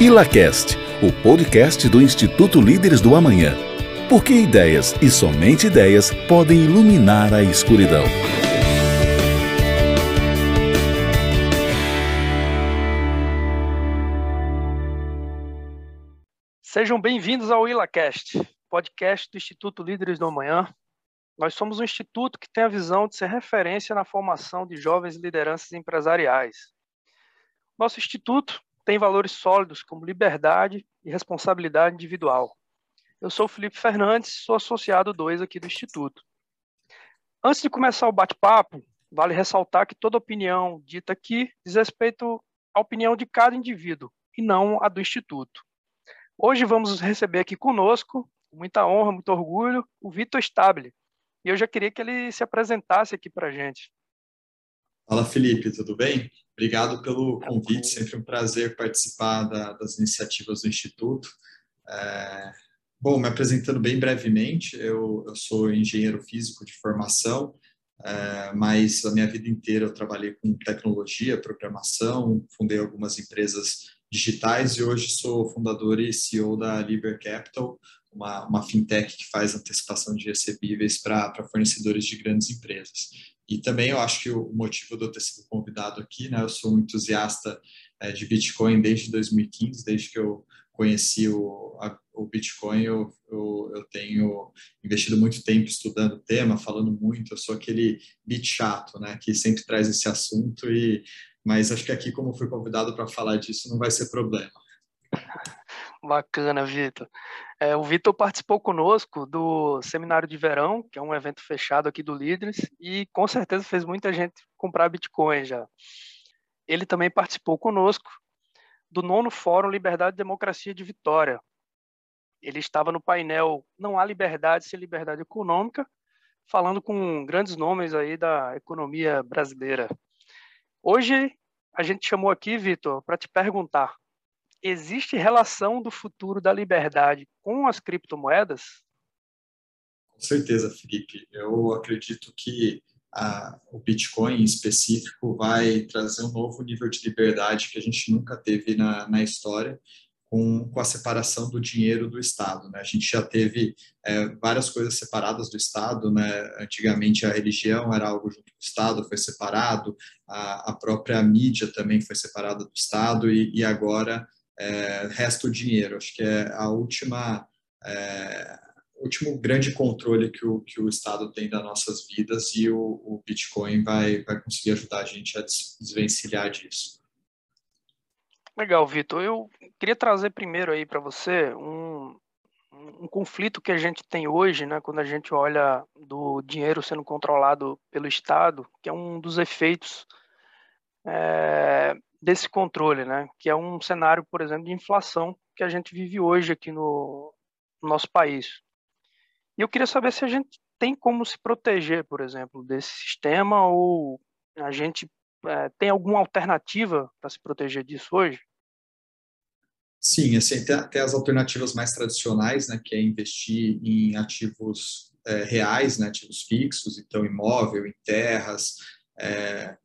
ILACAST, o podcast do Instituto Líderes do Amanhã. Porque ideias e somente ideias podem iluminar a escuridão. Sejam bem-vindos ao ILACAST, podcast do Instituto Líderes do Amanhã. Nós somos um instituto que tem a visão de ser referência na formação de jovens lideranças empresariais. Nosso instituto tem valores sólidos como liberdade e responsabilidade individual. Eu sou Felipe Fernandes, sou associado 2 aqui do Instituto. Antes de começar o bate-papo, vale ressaltar que toda opinião dita aqui diz respeito à opinião de cada indivíduo e não a do Instituto. Hoje vamos receber aqui conosco, com muita honra, muito orgulho, o Vitor Stable. E eu já queria que ele se apresentasse aqui para a gente. Fala, Felipe, tudo bem? Obrigado pelo convite, sempre um prazer participar da, das iniciativas do Instituto. É, bom, me apresentando bem brevemente, eu, eu sou engenheiro físico de formação, é, mas a minha vida inteira eu trabalhei com tecnologia, programação, fundei algumas empresas digitais e hoje sou fundador e CEO da Liber Capital, uma, uma fintech que faz antecipação de recebíveis para fornecedores de grandes empresas. E também eu acho que o motivo de eu ter sido convidado aqui, né, eu sou um entusiasta é, de Bitcoin desde 2015, desde que eu conheci o, a, o Bitcoin, eu, eu, eu, tenho investido muito tempo estudando o tema, falando muito, eu sou aquele bit chato, né, que sempre traz esse assunto, e mas acho que aqui, como fui convidado para falar disso, não vai ser problema. Bacana, Vitor. É, o Vitor participou conosco do Seminário de Verão, que é um evento fechado aqui do Líderes, e com certeza fez muita gente comprar Bitcoin já. Ele também participou conosco do nono Fórum Liberdade e Democracia de Vitória. Ele estava no painel Não há liberdade sem liberdade econômica, falando com grandes nomes aí da economia brasileira. Hoje a gente chamou aqui, Vitor, para te perguntar existe relação do futuro da liberdade com as criptomoedas? Com certeza, Felipe. Eu acredito que a, o Bitcoin em específico vai trazer um novo nível de liberdade que a gente nunca teve na, na história com, com a separação do dinheiro do Estado. Né? A gente já teve é, várias coisas separadas do Estado. Né? Antigamente a religião era algo junto do Estado, foi separado, a, a própria mídia também foi separada do Estado e, e agora é, resta o dinheiro. Acho que é a última, é, último grande controle que o, que o Estado tem das nossas vidas e o, o Bitcoin vai, vai conseguir ajudar a gente a desvencilhar disso. Legal, Vitor. Eu queria trazer primeiro aí para você um, um conflito que a gente tem hoje, né, quando a gente olha do dinheiro sendo controlado pelo Estado, que é um dos efeitos é, desse controle, né? Que é um cenário, por exemplo, de inflação que a gente vive hoje aqui no, no nosso país. E eu queria saber se a gente tem como se proteger, por exemplo, desse sistema ou a gente é, tem alguma alternativa para se proteger disso hoje? Sim, assim, tem, as alternativas mais tradicionais, né, que é investir em ativos é, reais, né, ativos fixos, então imóvel, em terras, é,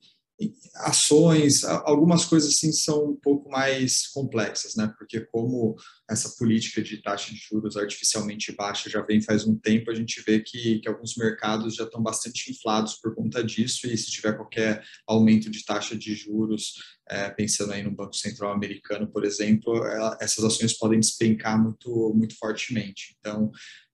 ações, algumas coisas assim são um pouco mais complexas, né? Porque como essa política de taxa de juros artificialmente baixa já vem faz um tempo, a gente vê que, que alguns mercados já estão bastante inflados por conta disso e se tiver qualquer aumento de taxa de juros, é, pensando aí no Banco Central americano, por exemplo, ela, essas ações podem despencar muito, muito fortemente. Então,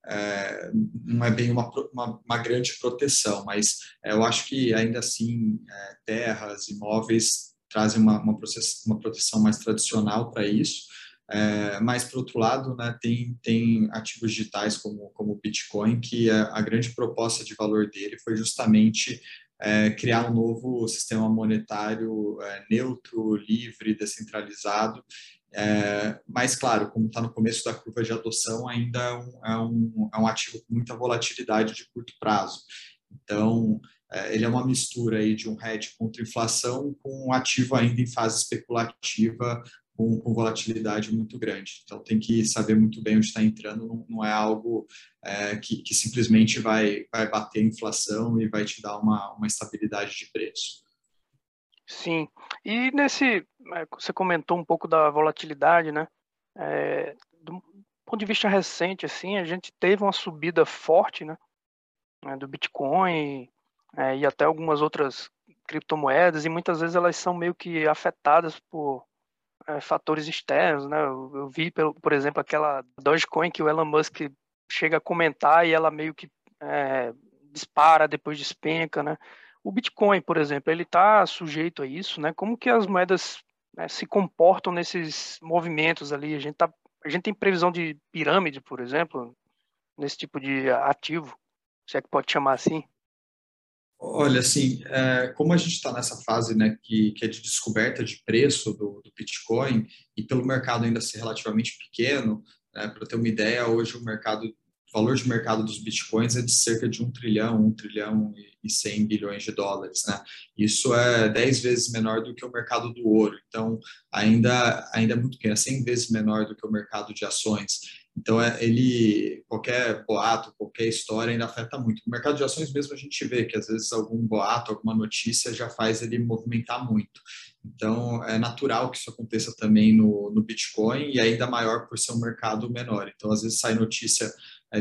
é, não é bem uma, uma, uma, grande proteção, mas é, eu acho que ainda assim é, terras, imóveis trazem uma, uma, uma proteção mais tradicional para isso. É, mas, por outro lado, né, tem, tem ativos digitais como, como o Bitcoin, que a, a grande proposta de valor dele foi justamente é, criar um novo sistema monetário é, neutro, livre, descentralizado, é, mas, claro, como está no começo da curva de adoção, ainda é um, é um, é um ativo com muita volatilidade de curto prazo. Então, é, ele é uma mistura aí de um hedge contra inflação com um ativo ainda em fase especulativa, com, com volatilidade muito grande. Então, tem que saber muito bem onde está entrando, não, não, é algo é, que, que, simplesmente vai, vai bater a inflação e vai te dar uma, uma estabilidade de preço. Sim. E nesse, é, você comentou um pouco da volatilidade, né? É, do ponto de vista recente, assim, a gente teve uma subida forte, né? né do Bitcoin é, e até algumas outras criptomoedas e muitas vezes elas são meio que afetadas por é, fatores externos, né? Eu, eu vi, pelo, por exemplo, aquela Dogecoin que o Elon Musk chega a comentar e ela meio que é, dispara, depois despenca, né? O Bitcoin, por exemplo, ele está sujeito a isso, né? Como que as moedas né, se comportam nesses movimentos ali? A gente, tá, a gente tem previsão de pirâmide, por exemplo, nesse tipo de ativo, se é que pode chamar assim? Olha, assim, é, como a gente está nessa fase né, que, que é de descoberta de preço do, do Bitcoin e pelo mercado ainda ser relativamente pequeno, né, para ter uma ideia, hoje o mercado valor de mercado dos bitcoins é de cerca de um trilhão, um trilhão e 100 bilhões de dólares, né? Isso é 10 vezes menor do que o mercado do ouro. Então, ainda, ainda é muito pequeno, é 100 vezes menor do que o mercado de ações. Então, é, ele, qualquer boato, qualquer história ainda afeta muito. O mercado de ações mesmo a gente vê que às vezes algum boato, alguma notícia já faz ele movimentar muito. Então, é natural que isso aconteça também no, no Bitcoin e ainda maior por ser um mercado menor. Então, às vezes sai notícia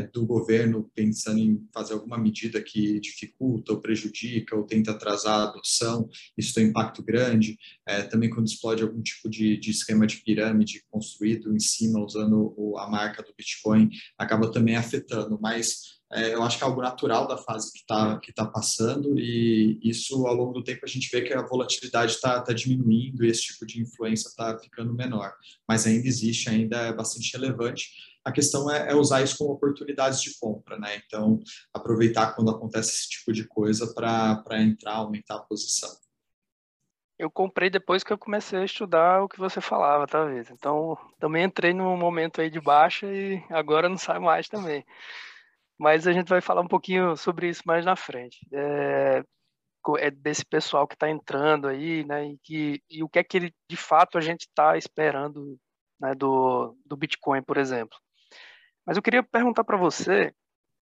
do governo pensando em fazer alguma medida que dificulta ou prejudica ou tenta atrasar a adoção, isso tem impacto grande. É, também quando explode algum tipo de, de, esquema de pirâmide construído em cima usando o, a marca do Bitcoin, acaba também afetando, mas é, eu acho que é algo natural da fase que está que tá passando e isso ao longo do tempo a gente vê que a volatilidade está tá diminuindo e esse tipo de influência está ficando menor, mas ainda existe, ainda é bastante relevante a questão é, é, usar isso como oportunidades de compra, né? Então, aproveitar quando acontece esse tipo de coisa para entrar, aumentar a posição. Eu comprei depois que eu comecei a estudar o que você falava, talvez. Então, também entrei num momento aí de baixa e agora não sai mais também. Mas a gente vai falar um pouquinho sobre isso mais na frente. É, é desse pessoal que está entrando aí, né? E, que, e o que é que ele, de fato a gente está esperando né, do, do Bitcoin, por exemplo. Mas eu queria perguntar para você,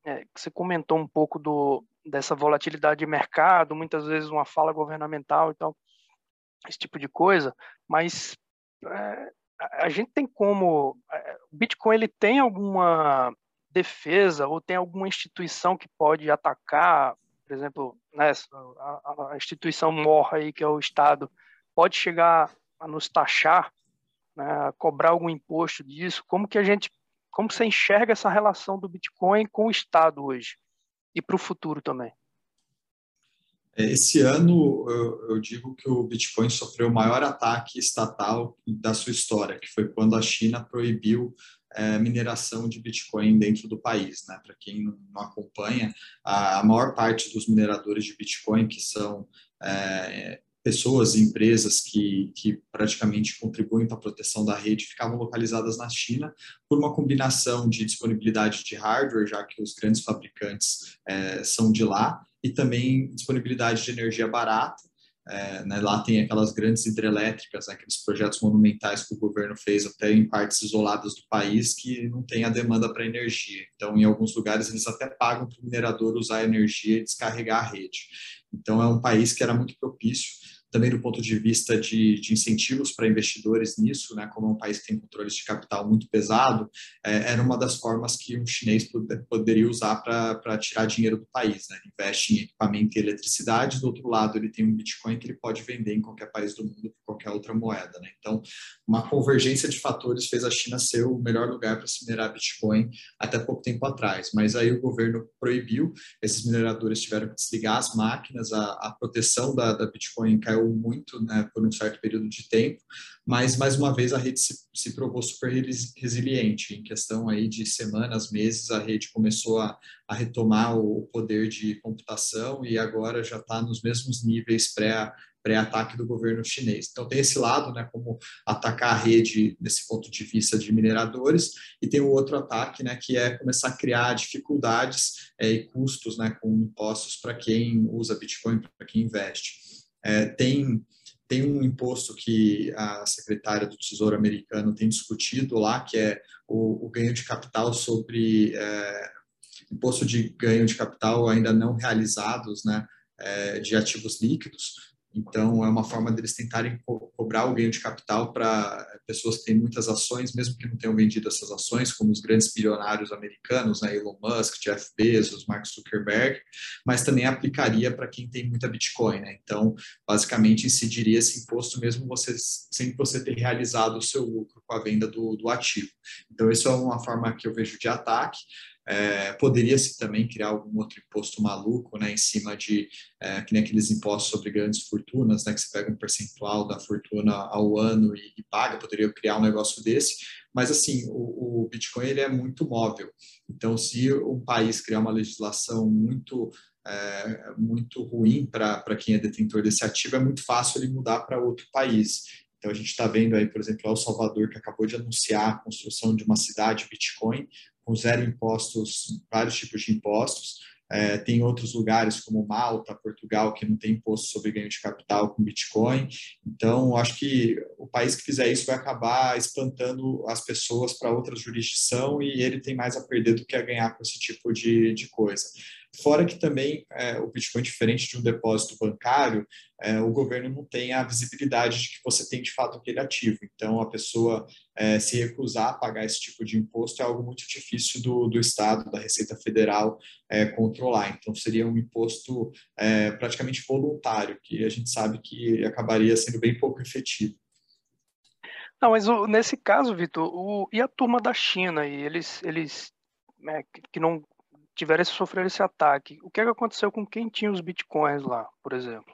é, você comentou um pouco do, dessa volatilidade de mercado, muitas vezes uma fala governamental e tal, esse tipo de coisa, mas é, a gente tem como, é, o Bitcoin ele tem alguma defesa ou tem alguma instituição que pode atacar, por exemplo, né, a, a instituição morra aí, que é o Estado, pode chegar a nos taxar, né, a cobrar algum imposto disso, como que a gente como você enxerga essa relação do Bitcoin com o Estado hoje e para o futuro também? É, esse ano, eu, eu, digo que o Bitcoin sofreu o maior ataque estatal da sua história, que foi quando a China proibiu é, mineração de Bitcoin dentro do país. Né? Para quem não acompanha, a, a, maior parte dos mineradores de Bitcoin, que são é, pessoas e empresas que, que praticamente contribuem para a proteção da rede ficavam localizadas na China por uma combinação de disponibilidade de hardware, já que os grandes fabricantes é, são de lá, e também disponibilidade de energia barata. É, né, lá tem aquelas grandes hidrelétricas, né, aqueles projetos monumentais que o governo fez até em partes isoladas do país que não tem a demanda para energia. Então, em alguns lugares, eles até pagam para o minerador usar a energia e descarregar a rede. Então, é um país que era muito propício também do ponto de vista de, de incentivos para investidores nisso, né, como é um país que tem controles de capital muito pesado, é, era uma das formas que um chinês poderia usar para tirar dinheiro do país. Né? Ele investe em equipamento e eletricidade, do outro lado ele tem um Bitcoin que ele pode vender em qualquer país do mundo por qualquer outra moeda. Né? Então, uma convergência de fatores fez a China ser o melhor lugar para se minerar Bitcoin até pouco tempo atrás, mas aí o governo proibiu, esses mineradores tiveram que desligar as máquinas, a, a proteção da, da Bitcoin caiu caiu muito né, por um certo período de tempo, mas mais uma vez a rede se, se provou super resiliente. Em questão aí de semanas, meses, a rede começou a, a retomar o poder de computação e agora já está nos mesmos níveis pré pré-ataque do governo chinês. Então tem esse lado, né, como atacar a rede desse ponto de vista de mineradores, e tem o outro ataque, né, que é começar a criar dificuldades é, e custos, né, com impostos para quem usa Bitcoin, para quem investe. É, tem, tem um imposto que a secretária do Tesouro americano tem discutido lá, que é o, o ganho de capital sobre é, imposto de ganho de capital ainda não realizados, né, é, de ativos líquidos, Então, é uma forma deles tentarem co cobrar o ganho de capital para pessoas que têm muitas ações, mesmo que não tenham vendido essas ações, como os grandes bilionários americanos, né, Elon Musk, Jeff Bezos, Mark Zuckerberg, mas também aplicaria para quem tem muita Bitcoin. Né? Então, basicamente, incidiria esse imposto mesmo você, sem você ter realizado o seu lucro com a venda do, do ativo. Então, isso é uma forma que eu vejo de ataque. É, Poderia-se também criar algum outro imposto maluco, né, em cima de, é, que nem aqueles impostos sobre grandes fortunas, né, que você pega um percentual da fortuna ao ano e, e paga, poderia criar um negócio desse, mas assim, o, o, Bitcoin ele é muito móvel, então se um país criar uma legislação muito é, muito ruim para quem é detentor desse ativo, é muito fácil ele mudar para outro país. Então, a gente está vendo aí, por exemplo, El Salvador, que acabou de anunciar a construção de uma cidade Bitcoin, com zero impostos, vários tipos de impostos. É, tem outros lugares como Malta, Portugal, que não tem imposto sobre ganho de capital com Bitcoin. Então, acho que o país que fizer isso vai acabar espantando as pessoas para outra jurisdição e ele tem mais a perder do que a ganhar com esse tipo de, de coisa. Fora que também é, o Bitcoin, diferente de um depósito bancário, é, o governo não tem a visibilidade de que você tem de fato aquele ativo. Então, a pessoa é, se recusar a pagar esse tipo de imposto é algo muito difícil do, do Estado, da Receita Federal, é, controlar. Então, seria um imposto é, praticamente voluntário, que a gente sabe que acabaria sendo bem pouco efetivo. Não, mas o, nesse caso, Vitor, e a turma da China, e eles, eles né, que não tiveram esse, sofrer esse ataque, o que, é que aconteceu com quem tinha os bitcoins lá, por exemplo?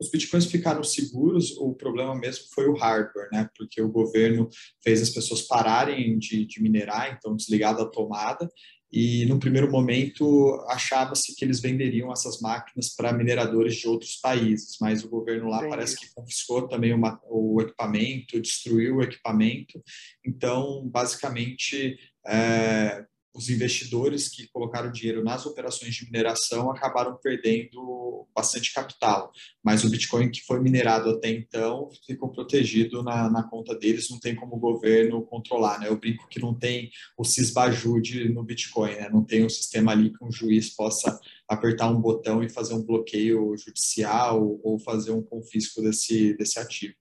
Os bitcoins ficaram seguros, o problema mesmo foi o hardware, né? Porque o governo fez as pessoas pararem de, de minerar, então desligar da tomada, e no primeiro momento achava-se que eles venderiam essas máquinas para mineradores de outros países, mas o governo lá Entendi. parece que confiscou também uma, o equipamento, destruiu o equipamento. Então, basicamente, é, os investidores que colocaram dinheiro nas operações de mineração acabaram perdendo bastante capital, mas o Bitcoin que foi minerado até então ficou protegido na, na conta deles, não tem como o governo controlar, né? Eu brinco que não tem o cisbajude no Bitcoin, né? Não tem um sistema ali que um juiz possa apertar um botão e fazer um bloqueio judicial ou fazer um confisco desse, desse ativo.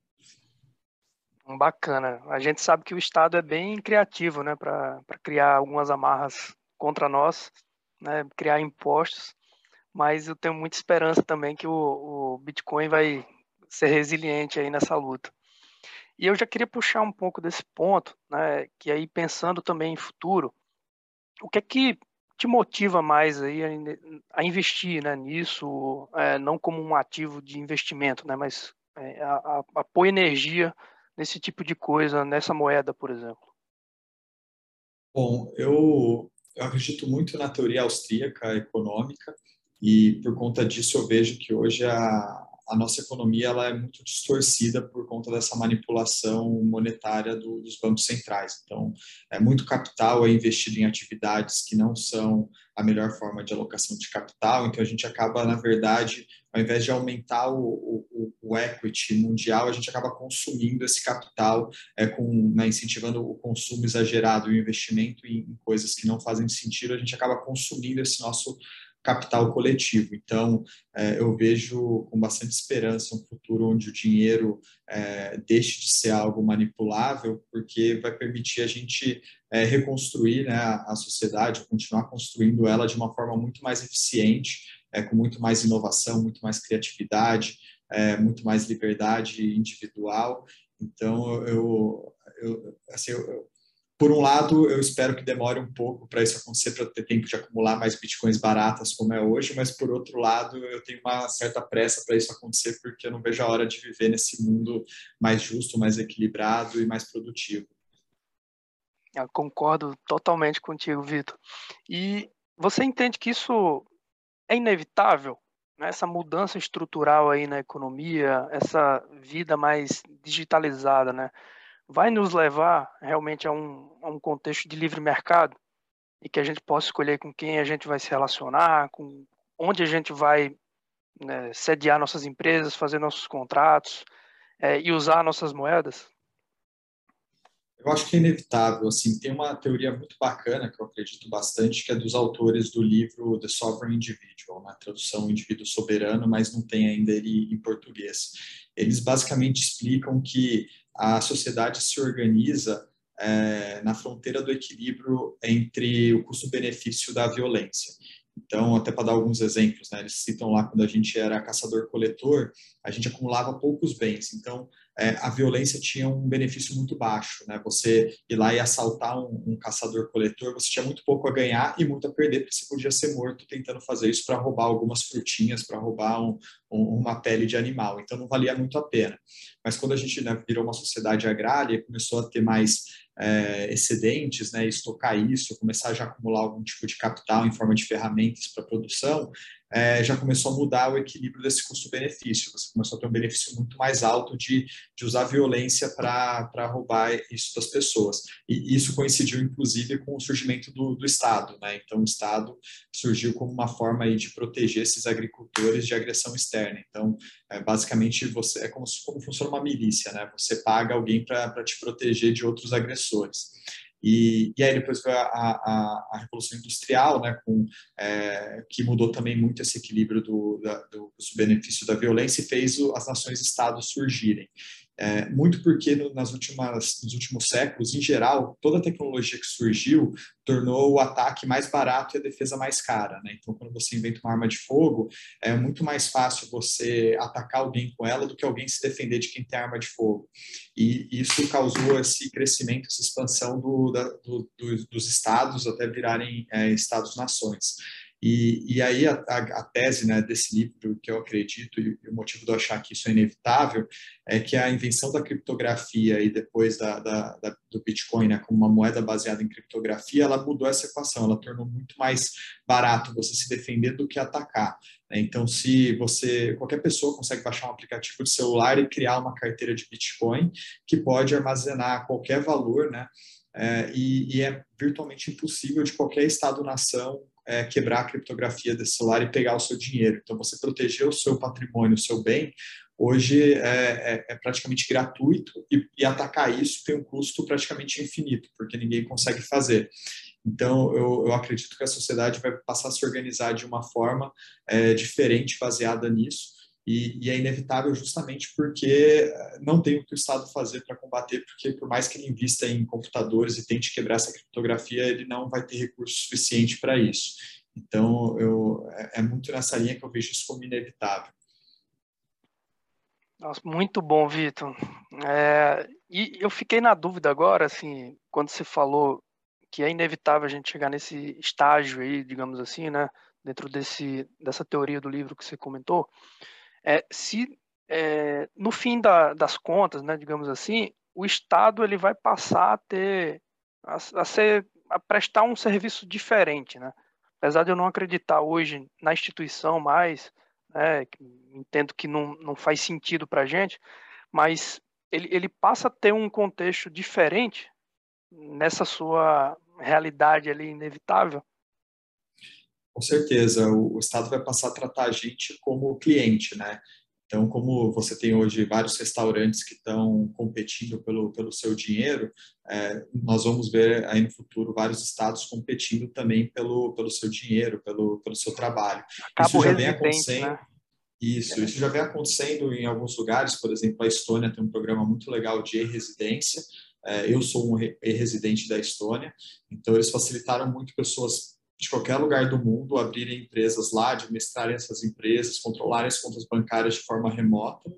Bacana. A gente sabe que o Estado é bem criativo, né, para criar algumas amarras contra nós, né, criar impostos, mas eu tenho muita esperança também que o, o Bitcoin vai ser resiliente aí nessa luta. E eu já queria puxar um pouco desse ponto, né, que aí pensando também em futuro, o que é que te motiva mais aí a, a investir né, nisso, é, não como um ativo de investimento, né, mas é, a, a, a pôr energia nesse tipo de coisa, nessa moeda, por exemplo? Bom, eu, eu acredito muito na teoria austríaca econômica e por conta disso eu vejo que hoje a, a nossa economia ela é muito distorcida por conta dessa manipulação monetária do, dos bancos centrais. Então, é muito capital é investido em atividades que não são a melhor forma de alocação de capital. Então, a gente acaba, na verdade, ao invés de aumentar o, o, o equity mundial, a gente acaba consumindo esse capital, é, com, né, incentivando o consumo exagerado e o investimento em, em coisas que não fazem sentido, a gente acaba consumindo esse nosso capital coletivo. Então, é, eu vejo com bastante esperança um futuro onde o dinheiro é, deixe de ser algo manipulável, porque vai permitir a gente é, reconstruir né, a sociedade, continuar construindo ela de uma forma muito mais eficiente, é, com muito mais inovação, muito mais criatividade, é, muito mais liberdade individual. Então, eu, eu, assim, eu, por um lado, eu espero que demore um pouco para isso acontecer, para ter tempo de acumular mais bitcoins baratas como é hoje, mas por outro lado, eu tenho uma certa pressa para isso acontecer, porque eu não vejo a hora de viver nesse mundo mais justo, mais equilibrado e mais produtivo. Eu concordo totalmente contigo, Vitor. E você entende que isso é inevitável? Né? Essa mudança estrutural aí na economia, essa vida mais digitalizada, né? vai nos levar realmente a um, a um contexto de livre mercado e que a gente possa escolher com quem a gente vai se relacionar, com onde a gente vai né, sediar nossas empresas, fazer nossos contratos é, e usar nossas moedas? Eu acho que é inevitável. Assim, tem uma teoria muito bacana que eu acredito bastante, que é dos autores do livro The Sovereign Individual, na né? tradução Indivíduo Soberano, mas não tem ainda ele em português. Eles basicamente explicam que a sociedade se organiza é, na fronteira do equilíbrio entre o custo-benefício da violência. Então, até para dar alguns exemplos, né, eles citam lá quando a gente era caçador-coletor, a gente acumulava poucos bens. Então, é, a violência tinha um benefício muito baixo, né? Você ir lá e assaltar um, um caçador-coletor, você tinha muito pouco a ganhar e muito a perder, porque você podia ser morto tentando fazer isso para roubar algumas frutinhas, para roubar um, um, uma pele de animal. Então, não valia muito a pena. Mas quando a gente né, virou uma sociedade agrária e começou a ter mais é, excedentes, né, estocar isso, começar a já acumular algum tipo de capital em forma de ferramentas para produção, é, já começou a mudar o equilíbrio desse custo-benefício. Você começou a ter um benefício muito mais alto de, de usar violência para roubar isso das pessoas. E isso coincidiu, inclusive, com o surgimento do, do Estado. Né? Então, o Estado surgiu como uma forma aí de proteger esses agricultores de agressão externa. Então, é, basicamente, você é como, como funciona uma milícia. Né? Você paga alguém para te proteger de outros agressores. E, e aí depois veio a, a, a Revolução Industrial, né, com, é, que mudou também muito esse equilíbrio do, da, do benefício da violência e fez o, as nações-estados surgirem. É, muito porque no, nas últimas, nos últimos séculos, em geral, toda a tecnologia que surgiu tornou o ataque mais barato e a defesa mais cara. Né? Então, quando você inventa uma arma de fogo, é muito mais fácil você atacar alguém com ela do que alguém se defender de quem tem arma de fogo. E isso causou esse crescimento, essa expansão do, da, do, do, dos estados até virarem é, estados-nações. E, e aí a, a, a, tese né, desse livro, que eu acredito, e, e, o motivo de eu achar que isso é inevitável, é que a invenção da criptografia e depois da, da, da, do Bitcoin né, como uma moeda baseada em criptografia, ela mudou essa equação, ela tornou muito mais barato você se defender do que atacar. Né? Então, se você, qualquer pessoa consegue baixar um aplicativo de celular e criar uma carteira de Bitcoin que pode armazenar qualquer valor, né? É, e, e é virtualmente impossível de qualquer Estado-nação é, quebrar a criptografia desse celular e pegar o seu dinheiro. Então, você proteger o seu patrimônio, o seu bem, hoje é, é, é praticamente gratuito e, e, atacar isso tem um custo praticamente infinito, porque ninguém consegue fazer. Então, eu, eu acredito que a sociedade vai passar a se organizar de uma forma é, diferente, baseada nisso, e, e, é inevitável justamente porque eh, não tem o que o Estado fazer para combater, porque por mais que ele invista em computadores e tente quebrar essa criptografia, ele não vai ter recurso suficiente para isso. Então, eu, é, é muito nessa linha que eu vejo isso como inevitável. Nossa, muito bom, Vitor. É, e eu fiquei na dúvida agora, assim, quando você falou que é inevitável a gente chegar nesse estágio aí, digamos assim, né, dentro desse, dessa teoria do livro que você comentou, é, se é, no fim da, das contas, né, digamos assim, o Estado ele vai passar a ter a, a, ser a prestar um serviço diferente, né? Apesar de eu não acreditar hoje na instituição mais, né, entendo que não, não faz sentido para a gente, mas ele, ele passa a ter um contexto diferente nessa sua realidade ali inevitável com certeza, o, o Estado vai passar a tratar a gente como cliente, né? Então, como você tem hoje vários restaurantes que estão competindo pelo, pelo seu dinheiro, é, nós vamos ver aí no futuro vários estados competindo também pelo, pelo seu dinheiro, pelo, pelo seu trabalho. Cabo isso já vem acontecendo. Né? Isso, isso já vem acontecendo em alguns lugares, por exemplo, a Estônia tem um programa muito legal de e-residência. É, eu sou um e-residente da Estônia, então eles facilitaram muito pessoas de qualquer lugar do mundo abrirem empresas lá, administrarem essas empresas, controlarem as contas bancárias de forma remota.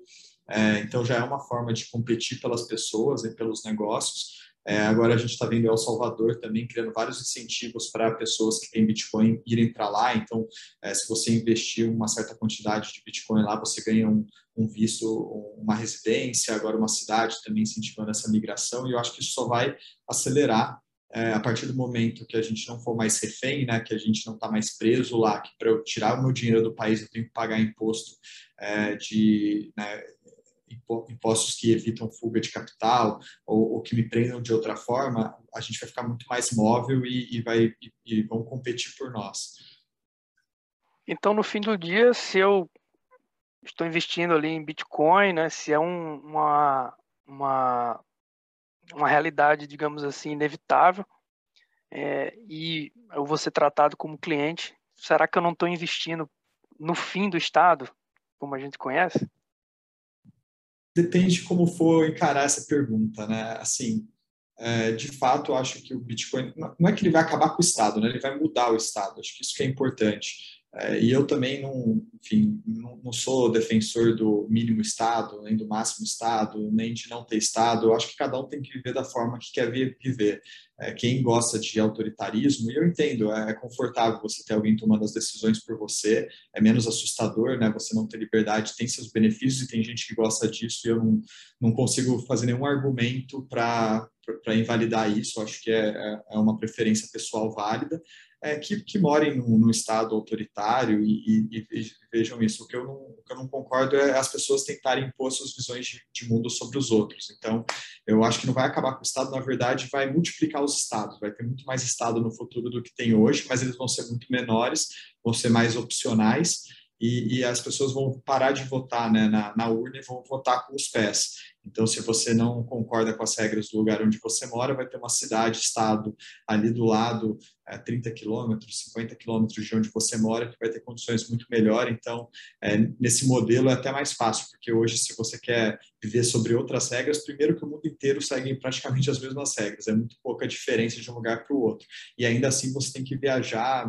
É, então já é uma forma de competir pelas pessoas e pelos negócios. É, agora a gente está vendo El Salvador também criando vários incentivos para pessoas que têm Bitcoin irem para lá. Então, é, se você investir uma certa quantidade de Bitcoin lá, você ganha um, um, visto, uma residência, agora uma cidade também incentivando essa migração. E eu acho que isso só vai acelerar é, a partir do momento que a gente não for mais refém, né, que a gente não está mais preso lá, que para eu tirar o meu dinheiro do país eu tenho que pagar imposto é, de né, impostos que evitam fuga de capital ou, ou, que me prendam de outra forma, a gente vai ficar muito mais móvel e, e vai e, e vão competir por nós. Então, no fim do dia, se eu estou investindo ali em Bitcoin, né, se é um, uma, uma uma realidade, digamos assim, inevitável, é, e eu vou ser tratado como cliente, será que eu não estou investindo no fim do Estado, como a gente conhece? Depende de como for encarar essa pergunta, né? Assim, é, de fato, eu acho que o Bitcoin não é que ele vai acabar com o Estado, né? Ele vai mudar o Estado. Acho que isso que é importante. É, e eu também não, enfim, não, não, sou defensor do mínimo Estado, nem do máximo Estado, nem de não ter Estado. Eu acho que cada um tem que viver da forma que quer viver. É, quem gosta de autoritarismo, e eu entendo, é, é confortável você ter alguém tomando as decisões por você, é menos assustador, né? Você não ter liberdade, tem seus benefícios e tem gente que gosta disso e eu não, não consigo fazer nenhum argumento para invalidar isso. Eu acho que é, é, é uma preferência pessoal válida é, que, que morem num, num Estado autoritário e, e, e, vejam isso. O que, eu não, o que eu não concordo é as pessoas tentarem impor suas visões de, de, mundo sobre os outros. Então, eu acho que não vai acabar com o Estado, na verdade, vai multiplicar os Estados. Vai ter muito mais Estado no futuro do que tem hoje, mas eles vão ser muito menores, vão ser mais opcionais e, e as pessoas vão parar de votar né, na, na urna e vão votar com os pés. Então, se você não concorda com as regras do lugar onde você mora, vai ter uma cidade, estado ali do lado, é, 30 quilômetros, 50 quilômetros de onde você mora, que vai ter condições muito melhores. Então, é, nesse modelo é até mais fácil, porque hoje, se você quer viver sobre outras regras, primeiro que o mundo inteiro segue praticamente as mesmas regras, é muito pouca diferença de um lugar para o outro. E ainda assim, você tem que viajar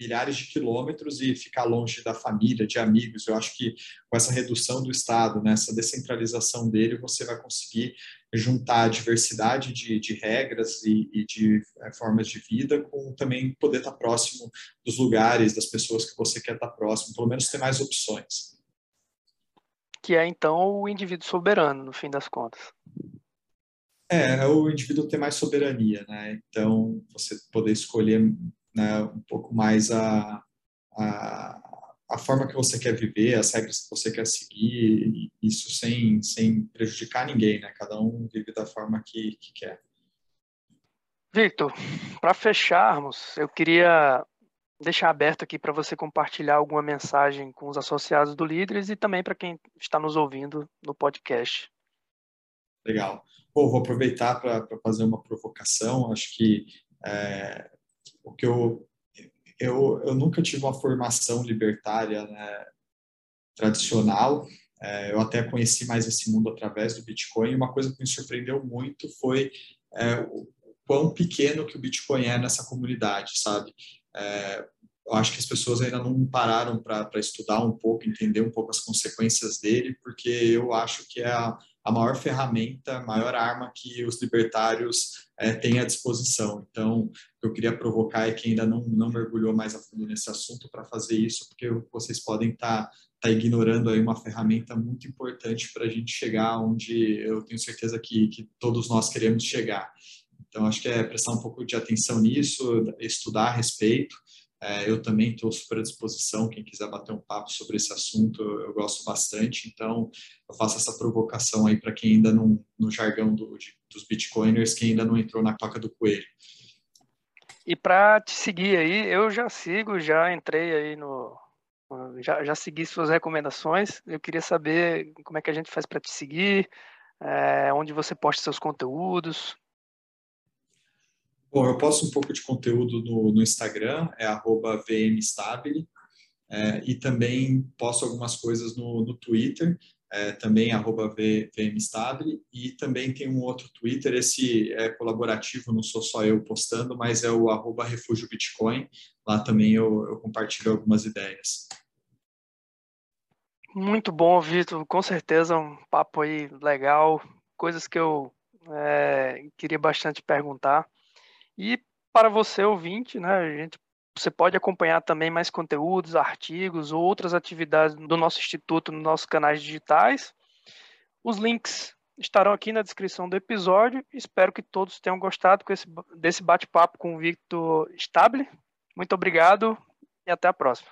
milhares de quilômetros e ficar longe da família, de amigos. Eu acho que com essa redução do Estado, né, essa descentralização dele, você vai conseguir juntar a diversidade de, de regras e, e de é, formas de vida com também poder estar próximo dos lugares, das pessoas que você quer estar próximo, pelo menos ter mais opções. Que é, então, o indivíduo soberano, no fim das contas. É, é o indivíduo ter mais soberania, né? Então, você poder escolher né, um pouco mais a, a, a forma que você quer viver, as regras que você quer seguir, isso sem, sem prejudicar ninguém, né? Cada um vive da forma que, que quer. Victor, para fecharmos, eu queria deixar aberto aqui para você compartilhar alguma mensagem com os associados do Líderes e também para quem está nos ouvindo no podcast. Legal. Bom, vou aproveitar para fazer uma provocação. Acho que é, porque eu, eu, eu nunca tive uma formação libertária né, tradicional, é, eu até conheci mais esse mundo através do Bitcoin, e uma coisa que me surpreendeu muito foi é, o quão pequeno que o Bitcoin é nessa comunidade, sabe? É, eu acho que as pessoas ainda não pararam para estudar um pouco, entender um pouco as consequências dele, porque eu acho que é a, a maior ferramenta, a maior arma que os libertários é, têm à disposição. Então, eu queria provocar é que ainda não, não mergulhou mais a fundo nesse assunto para fazer isso, porque vocês podem estar tá, tá ignorando aí uma ferramenta muito importante para a gente chegar onde eu tenho certeza que, que todos nós queremos chegar. Então, acho que é prestar um pouco de atenção nisso, estudar a respeito, eu também estou super à disposição, quem quiser bater um papo sobre esse assunto, eu gosto bastante. Então, eu faço essa provocação aí para quem ainda não, no jargão do, de, dos bitcoiners, quem ainda não entrou na toca do coelho. E para te seguir aí, eu já sigo, já entrei aí no. Já, já segui suas recomendações. Eu queria saber como é que a gente faz para te seguir, é, onde você posta seus conteúdos. Bom, eu posto um pouco de conteúdo no, no Instagram, é vmstabile, é, e também posto algumas coisas no, no Twitter, é, também arroba vmstabile, e também tem um outro Twitter, esse é colaborativo, não sou só eu postando, mas é o arroba refúgio Bitcoin, lá também eu, eu compartilho algumas ideias. Muito bom, Vitor, com certeza um papo aí legal, coisas que eu é, queria bastante perguntar. E para você, ouvinte, né, a gente, você pode acompanhar também mais conteúdos, artigos ou outras atividades do nosso instituto nos nossos canais digitais. Os links estarão aqui na descrição do episódio. Espero que todos tenham gostado esse, desse bate-papo com o Victor Stable. Muito obrigado e até a próxima.